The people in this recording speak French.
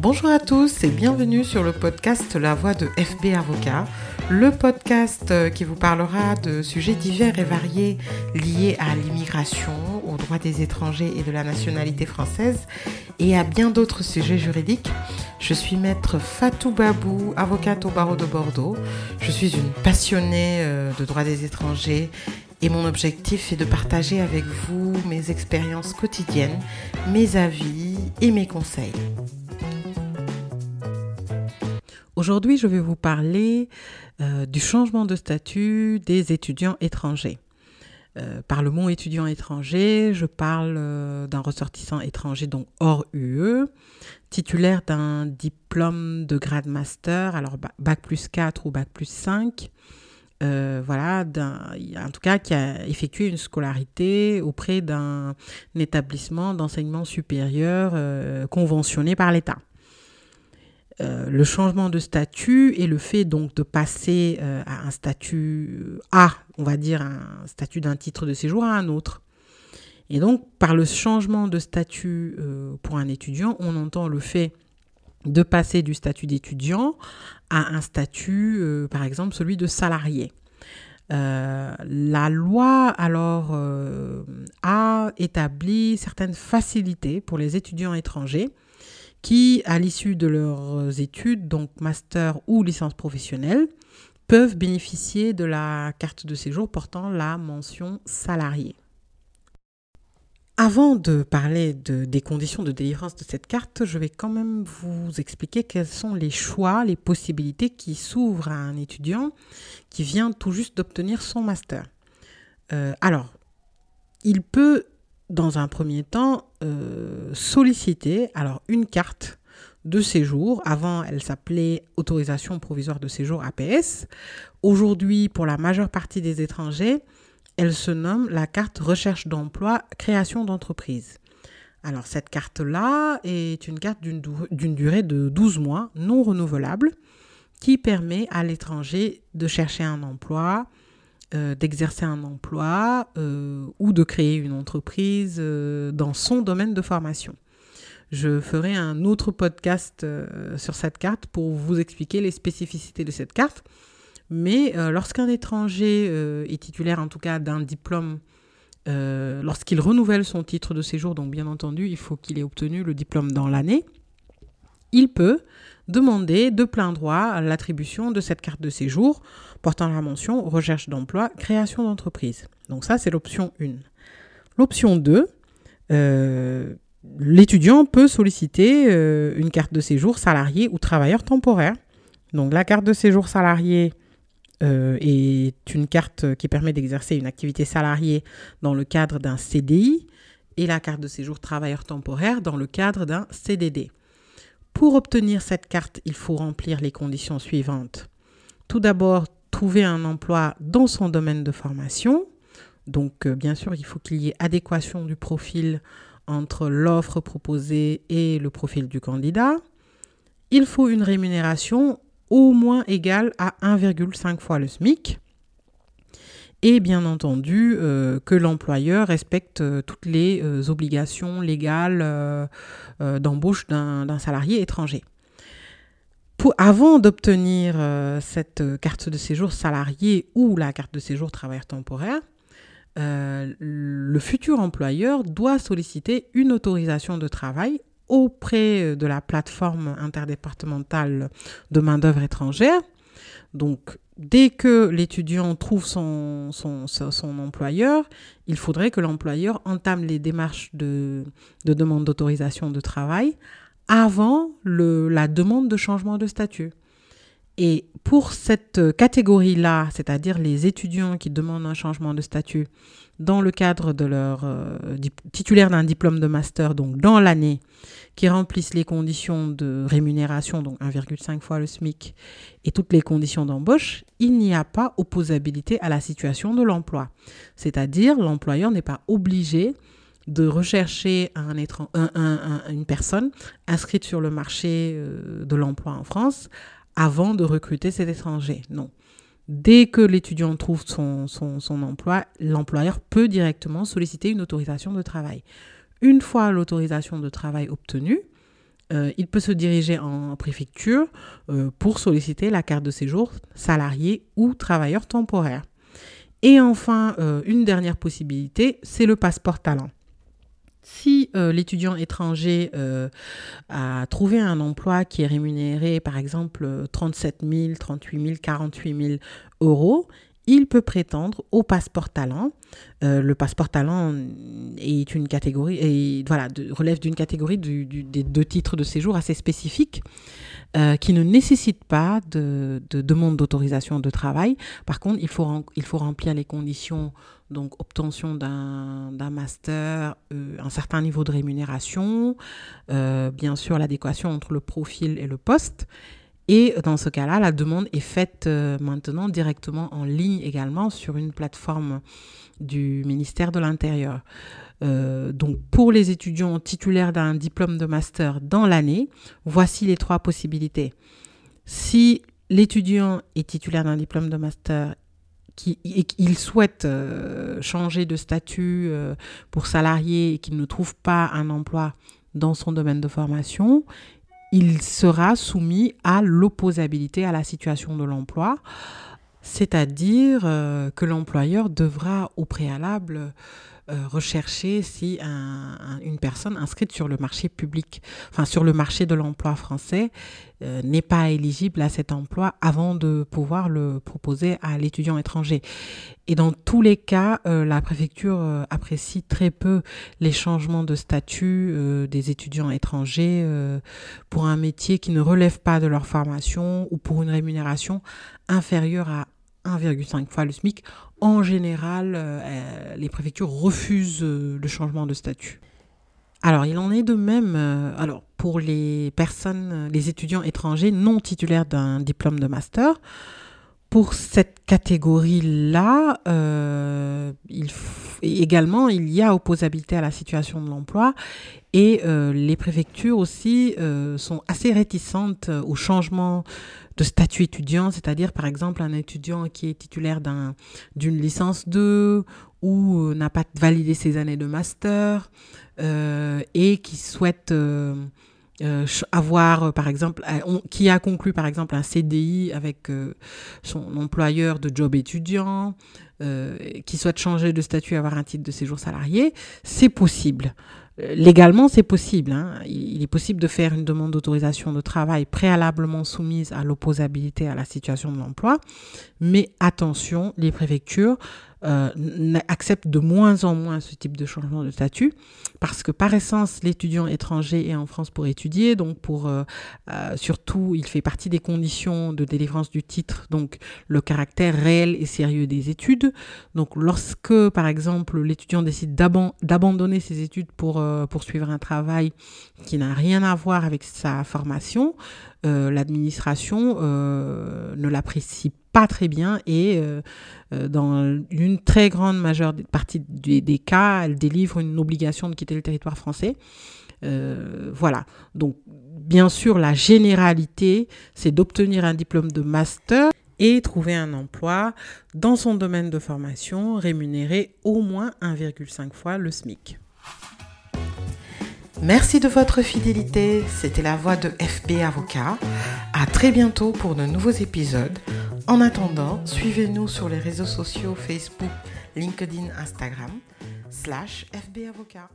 Bonjour à tous et bienvenue sur le podcast La Voix de FB Avocat, le podcast euh, qui vous parlera de sujets divers et variés liés à l'immigration, aux droits des étrangers et de la nationalité française et à bien d'autres sujets juridiques. Je suis maître Fatou Babou, avocate au barreau de Bordeaux. Je suis une passionnée euh, de droits des étrangers et mon objectif est de partager avec vous mes expériences quotidiennes, mes avis et mes conseils. Aujourd'hui, je vais vous parler euh, du changement de statut des étudiants étrangers. Euh, par le mot étudiant étranger, je parle euh, d'un ressortissant étranger, donc hors UE, titulaire d'un diplôme de grade master, alors bac plus 4 ou bac plus 5, voilà, en tout cas qui a effectué une scolarité auprès d'un établissement d'enseignement supérieur conventionné par l'État. Euh, le changement de statut et le fait donc de passer euh, à un statut A, on va dire un statut d'un titre de séjour à un autre. Et donc par le changement de statut euh, pour un étudiant, on entend le fait de passer du statut d'étudiant à un statut, par exemple, celui de salarié. la loi alors a établi certaines facilités pour les étudiants étrangers qui, à l'issue de leurs études, donc master ou licence professionnelle, peuvent bénéficier de la carte de séjour portant la mention salarié. Avant de parler des conditions de délivrance de cette carte, je vais quand même vous expliquer quels sont les choix, les possibilités qui s'ouvrent à un étudiant qui vient tout juste d'obtenir son master. Euh, alors, il peut dans un premier temps, euh, solliciter alors une carte de séjour. Avant, elle s'appelait autorisation provisoire de séjour APS. Aujourd'hui, pour la majeure partie des étrangers, elle se nomme la carte recherche d'emploi, création d'entreprise. Alors cette carte-là est une carte d'une durée de 12 mois non renouvelable qui permet à l'étranger de chercher un emploi, euh, d'exercer un emploi euh, ou de créer une entreprise euh, dans son domaine de formation. Je ferai un autre podcast sur cette carte pour vous expliquer les spécificités de cette carte. Mais lorsqu'un étranger est titulaire en tout cas d'un diplôme, lorsqu'il renouvelle son titre de séjour, donc bien entendu, il faut qu'il ait obtenu le diplôme dans l'année, il peut demander de plein droit l'attribution de cette carte de séjour portant la mention recherche d'emploi, création d'entreprise. Donc ça, c'est l'option 1. L'option 2, euh, l'étudiant peut solliciter euh, une carte de séjour salarié ou travailleur temporaire. Donc la carte de séjour salarié euh, est une carte qui permet d'exercer une activité salariée dans le cadre d'un CDI et la carte de séjour travailleur temporaire dans le cadre d'un CDD. Pour obtenir cette carte, il faut remplir les conditions suivantes. Tout d'abord, trouver un emploi dans son domaine de formation. Donc, euh, bien sûr, il faut qu'il y ait adéquation du profil entre l'offre proposée et le profil du candidat. Il faut une rémunération au moins égale à 1,5 fois le SMIC et bien entendu euh, que l'employeur respecte euh, toutes les euh, obligations légales d'embauche d'un salarié étranger. Avant d'obtenir cette carte de séjour salarié ou la carte de séjour travailleur temporaire, le futur employeur doit solliciter une autorisation de travail auprès de la plateforme interdépartementale de main-d'œuvre étrangère. Donc, dès que l'étudiant trouve son, employeur, il faudrait que l'employeur entame les démarches de, demande d'autorisation de travail avant le, la demande de changement de statut. Pour cette catégorie-là, c'est-à-dire les étudiants qui demandent un changement de statut dans le cadre de leur euh, titulaire d'un diplôme de master, donc dans l'année, qui remplissent les conditions de rémunération, donc 1,5 fois le SMIC, et toutes les conditions d'embauche, il n'y a pas opposabilité à la situation de l'emploi. C'est-à-dire, l'employeur n'est pas obligé de rechercher un, une personne inscrite sur le marché euh, de l'emploi en France avant de recruter cet étranger. Non. Dès que l'étudiant trouve son, son, emploi, l'employeur peut directement solliciter une autorisation de travail. Une fois l'autorisation de travail obtenue, euh, il peut se diriger en préfecture euh, pour solliciter la carte de séjour salarié ou travailleur temporaire. Et enfin, euh, une dernière possibilité, c'est le passeport talent. Si l'étudiant étranger a trouvé un emploi qui est rémunéré par exemple 37 000, 38 000, 48 000 euros, il peut prétendre au passeport talent. Euh, le passeport talent est une catégorie, voilà, relève d'une catégorie des deux titres de séjour assez spécifiques euh, qui ne nécessitent pas de, demande d'autorisation de travail. Par contre, il faut, il faut remplir les conditions, donc obtention d'un master, euh, un certain niveau de rémunération, bien sûr l'adéquation entre le profil et le poste. Et dans ce cas-là, la demande est faite euh, maintenant directement en ligne également sur une plateforme du ministère de l'Intérieur. Euh, donc pour les étudiants titulaires d'un diplôme de master dans l'année, voici les trois possibilités. Si l'étudiant est titulaire d'un diplôme de master et qu'il souhaite euh, changer de statut pour salarié et qu'il ne trouve pas un emploi dans son domaine de formation, il sera soumis à l'opposabilité à la situation de l'emploi, c'est-à-dire euh, que l'employeur devra au préalable rechercher si une personne inscrite sur le marché public, enfin sur le marché de l'emploi français, euh, n'est pas éligible à cet emploi avant de pouvoir le proposer à l'étudiant étranger. Et dans tous les cas, euh, la préfecture apprécie très peu les changements de statut des étudiants étrangers pour un métier qui ne relève pas de leur formation ou pour une rémunération inférieure à 1,5 fois le SMIC. En général, euh, les préfectures refusent euh, le changement de statut. Alors, il en est de même euh, alors, pour les personnes, les étudiants étrangers non titulaires d'un diplôme de master. Pour cette catégorie-là, il également, il y a opposabilité à la situation de l'emploi et les préfectures aussi sont assez réticentes au changement de statut étudiant, c'est-à-dire par exemple un étudiant qui est titulaire d'une licence 2 ou euh, n'a pas validé ses années de master euh, et qui souhaite euh, avoir par exemple, qui a conclu par exemple un CDI avec son employeur de job étudiant, qui souhaite changer de statut, avoir un titre de séjour salarié, c'est possible. Légalement, c'est possible. Hein. Il est possible de faire une demande d'autorisation de travail préalablement soumise à l'opposabilité à la situation de l'emploi. Mais attention, les préfectures euh, acceptent de moins en moins ce type de changement de statut parce que par essence, l'étudiant étranger est en France pour étudier, donc pour euh, euh, surtout, il fait partie des conditions de délivrance du titre, donc le caractère réel et sérieux des études. Donc lorsque, par exemple, l'étudiant décide d'abandonner ses études pour poursuivre un travail qui n'a rien à voir avec sa formation, l'administration ne l'apprécie pas très bien et euh, euh, dans une très grande majeure partie des, cas, elle délivre une obligation de quitter le territoire français. Euh, voilà. Donc, bien sûr, la généralité, c'est d'obtenir un diplôme de master et trouver un emploi dans son domaine de formation rémunéré au moins 1,5 fois le SMIC. Merci de votre fidélité. C'était la voix de FB Avocat. À très bientôt pour de nouveaux épisodes. En attendant, suivez-nous sur les réseaux sociaux Facebook, LinkedIn, Instagram, slash FB Avocat.